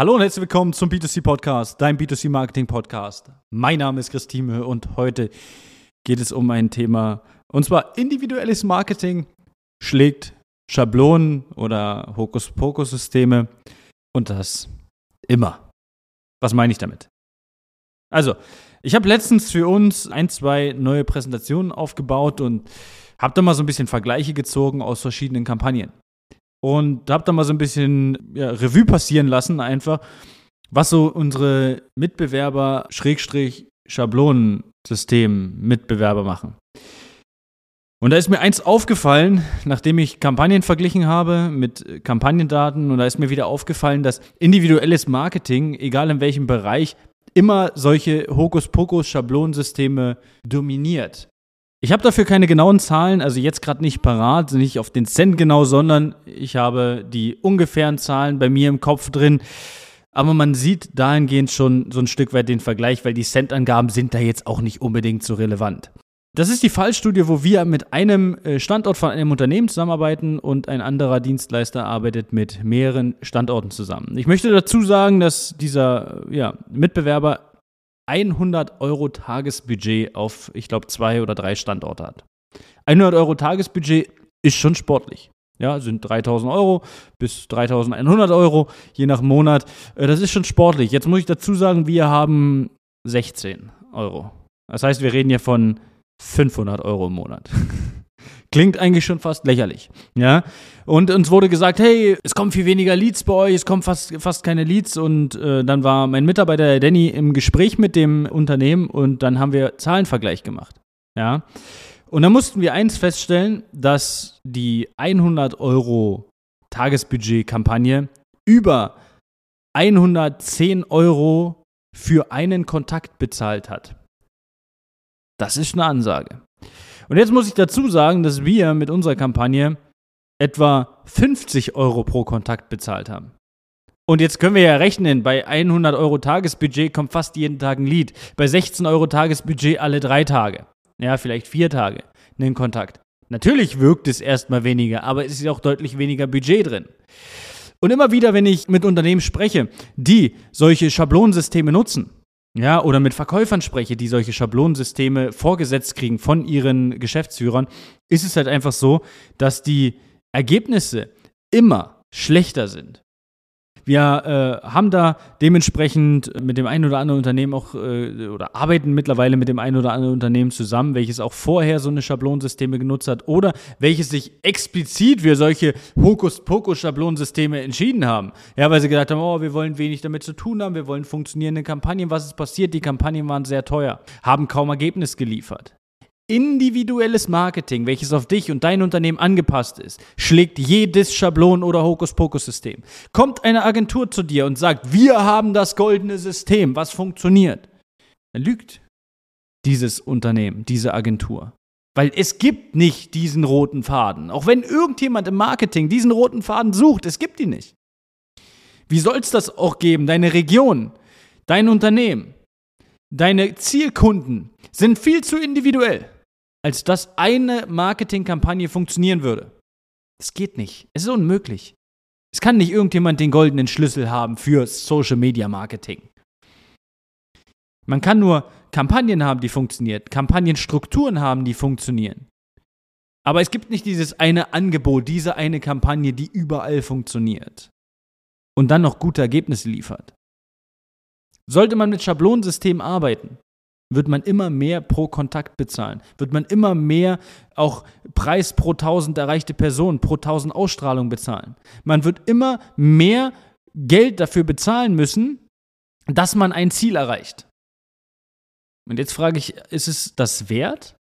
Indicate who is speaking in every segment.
Speaker 1: Hallo und herzlich willkommen zum B2C Podcast, dein B2C Marketing Podcast. Mein Name ist Christine und heute geht es um ein Thema und zwar individuelles Marketing schlägt Schablonen oder Hokuspokus-Systeme und das immer. Was meine ich damit? Also, ich habe letztens für uns ein, zwei neue Präsentationen aufgebaut und habe da mal so ein bisschen Vergleiche gezogen aus verschiedenen Kampagnen. Und habe da mal so ein bisschen ja, Revue passieren lassen, einfach, was so unsere Mitbewerber, Schrägstrich, Schablonensystem Mitbewerber machen. Und da ist mir eins aufgefallen, nachdem ich Kampagnen verglichen habe mit Kampagnendaten, und da ist mir wieder aufgefallen, dass individuelles Marketing, egal in welchem Bereich, immer solche Hokuspokus-Schablonsysteme dominiert. Ich habe dafür keine genauen Zahlen, also jetzt gerade nicht parat, nicht auf den Cent genau, sondern ich habe die ungefähren Zahlen bei mir im Kopf drin. Aber man sieht dahingehend schon so ein Stück weit den Vergleich, weil die Centangaben sind da jetzt auch nicht unbedingt so relevant. Das ist die Fallstudie, wo wir mit einem äh, Standort von einem Unternehmen zusammenarbeiten und ein anderer Dienstleister arbeitet mit mehreren Standorten zusammen. Ich möchte dazu sagen, dass dieser ja, Mitbewerber 100 Euro Tagesbudget auf, ich glaube, zwei oder drei Standorte hat. 100 Euro Tagesbudget ist schon sportlich. Ja, sind 3000 Euro bis 3100 Euro, je nach Monat. Äh, das ist schon sportlich. Jetzt muss ich dazu sagen, wir haben 16 Euro. Das heißt, wir reden hier von 500 Euro im Monat. Klingt eigentlich schon fast lächerlich. Ja. Und uns wurde gesagt, hey, es kommen viel weniger Leads bei euch, es kommen fast, fast keine Leads. Und äh, dann war mein Mitarbeiter, Danny, im Gespräch mit dem Unternehmen und dann haben wir Zahlenvergleich gemacht. Ja. Und dann mussten wir eins feststellen, dass die 100 Euro Tagesbudget-Kampagne über 110 Euro für einen Kontakt bezahlt hat. Das ist eine Ansage. Und jetzt muss ich dazu sagen, dass wir mit unserer Kampagne etwa 50 Euro pro Kontakt bezahlt haben. Und jetzt können wir ja rechnen, bei 100 Euro Tagesbudget kommt fast jeden Tag ein Lied. Bei 16 Euro Tagesbudget alle drei Tage. Ja, vielleicht vier Tage einen Kontakt. Natürlich wirkt es erstmal weniger, aber es ist auch deutlich weniger Budget drin. Und immer wieder, wenn ich mit Unternehmen spreche, die solche Schablonsysteme nutzen, ja, oder mit Verkäufern spreche, die solche Schablonensysteme vorgesetzt kriegen von ihren Geschäftsführern, ist es halt einfach so, dass die Ergebnisse immer schlechter sind. Wir äh, haben da dementsprechend mit dem einen oder anderen Unternehmen auch äh, oder arbeiten mittlerweile mit dem einen oder anderen Unternehmen zusammen, welches auch vorher so eine Schablonsysteme genutzt hat oder welches sich explizit für solche Hokuspokus-Schablonsysteme entschieden haben. Ja, weil sie gedacht haben, oh, wir wollen wenig damit zu tun haben, wir wollen funktionierende Kampagnen. Was ist passiert? Die Kampagnen waren sehr teuer, haben kaum Ergebnis geliefert individuelles Marketing, welches auf dich und dein Unternehmen angepasst ist, schlägt jedes Schablon- oder Hokuspokus-System. Kommt eine Agentur zu dir und sagt, wir haben das goldene System, was funktioniert, dann lügt dieses Unternehmen, diese Agentur. Weil es gibt nicht diesen roten Faden. Auch wenn irgendjemand im Marketing diesen roten Faden sucht, es gibt ihn nicht. Wie soll es das auch geben? Deine Region, dein Unternehmen, deine Zielkunden sind viel zu individuell als dass eine Marketingkampagne funktionieren würde. Es geht nicht. Es ist unmöglich. Es kann nicht irgendjemand den goldenen Schlüssel haben für Social Media Marketing. Man kann nur Kampagnen haben, die funktionieren, Kampagnenstrukturen haben, die funktionieren. Aber es gibt nicht dieses eine Angebot, diese eine Kampagne, die überall funktioniert und dann noch gute Ergebnisse liefert. Sollte man mit Schablonensystemen arbeiten, wird man immer mehr pro Kontakt bezahlen, wird man immer mehr auch Preis pro tausend erreichte Person, pro tausend Ausstrahlung bezahlen. Man wird immer mehr Geld dafür bezahlen müssen, dass man ein Ziel erreicht. Und jetzt frage ich, ist es das wert?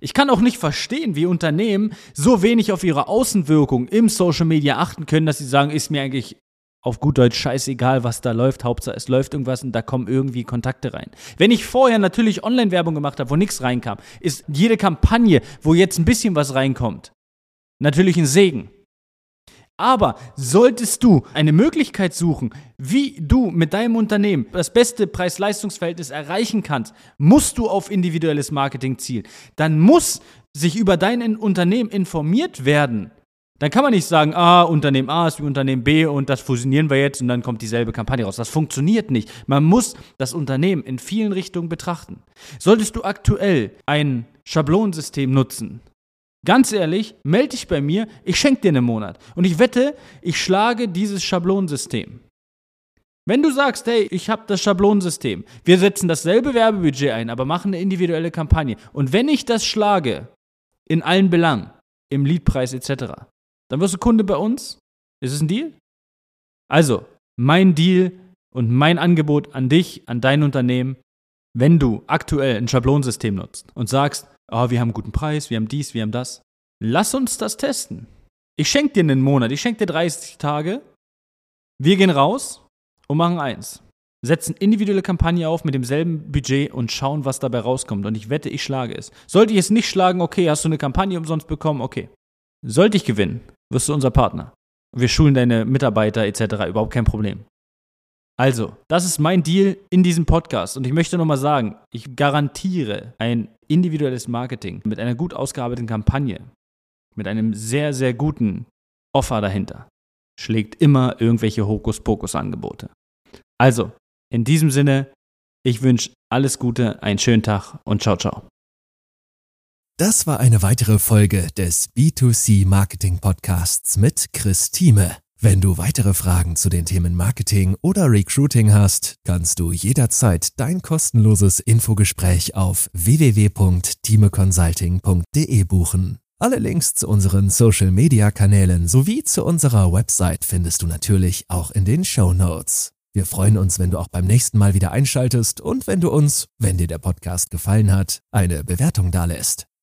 Speaker 1: Ich kann auch nicht verstehen, wie Unternehmen so wenig auf ihre Außenwirkung im Social Media achten können, dass sie sagen, ist mir eigentlich auf gut Deutsch scheißegal, was da läuft. Hauptsache, es läuft irgendwas und da kommen irgendwie Kontakte rein. Wenn ich vorher natürlich Online-Werbung gemacht habe, wo nichts reinkam, ist jede Kampagne, wo jetzt ein bisschen was reinkommt, natürlich ein Segen. Aber solltest du eine Möglichkeit suchen, wie du mit deinem Unternehmen das beste Preis-Leistungs-Verhältnis erreichen kannst, musst du auf individuelles Marketing zielen. Dann muss sich über dein Unternehmen informiert werden Dann kann man nicht sagen, ah, Unternehmen A ist wie Unternehmen B und das fusionieren wir jetzt und dann kommt dieselbe Kampagne raus. Das funktioniert nicht. Man muss das Unternehmen in vielen Richtungen betrachten. Solltest du aktuell ein Schablonensystem nutzen, ganz ehrlich, melde dich bei mir, ich schenke dir einen Monat. Und ich wette, ich schlage dieses Schablonensystem. Wenn du sagst, hey, ich habe das Schablonensystem, wir setzen dasselbe Werbebudget ein, aber machen eine individuelle Kampagne. Und wenn ich das schlage, in allen Belangen, im Leadpreis etc., dann wirst du Kunde bei uns. Ist es ein Deal? Also, mein Deal und mein Angebot an dich, an dein Unternehmen, wenn du aktuell ein Schablonsystem nutzt und sagst, oh, wir haben einen guten Preis, wir haben dies, wir haben das, lass uns das testen. Ich schenke dir einen Monat, ich schenke dir 30 Tage. Wir gehen raus und machen eins. Setzen individuelle Kampagne auf mit demselben Budget und schauen, was dabei rauskommt. Und ich wette, ich schlage es. Sollte ich es nicht schlagen, okay, hast du eine Kampagne umsonst bekommen, okay. Sollte ich gewinnen, wirst du unser Partner. Wir schulen deine Mitarbeiter etc. Überhaupt kein Problem. Also, das ist mein Deal in diesem Podcast. Und ich möchte nochmal sagen, ich garantiere ein individuelles Marketing mit einer gut ausgearbeiteten Kampagne, mit einem sehr, sehr guten Offer dahinter, schlägt immer irgendwelche Hokuspokus-Angebote. Also, in diesem Sinne, ich wünsche alles Gute, einen schönen Tag und ciao, ciao.
Speaker 2: Das war eine weitere Folge des B2C Marketing Podcasts mit Chris Thieme. Wenn du weitere Fragen zu den Themen Marketing oder Recruiting hast, kannst du jederzeit dein kostenloses Infogespräch auf www.timeconsulting.de buchen. Alle Links zu unseren Social Media Kanälen sowie zu unserer Website findest du natürlich auch in den Show Notes. Wir freuen uns, wenn du auch beim nächsten Mal wieder einschaltest und wenn du uns, wenn dir der Podcast gefallen hat, eine Bewertung dalässt.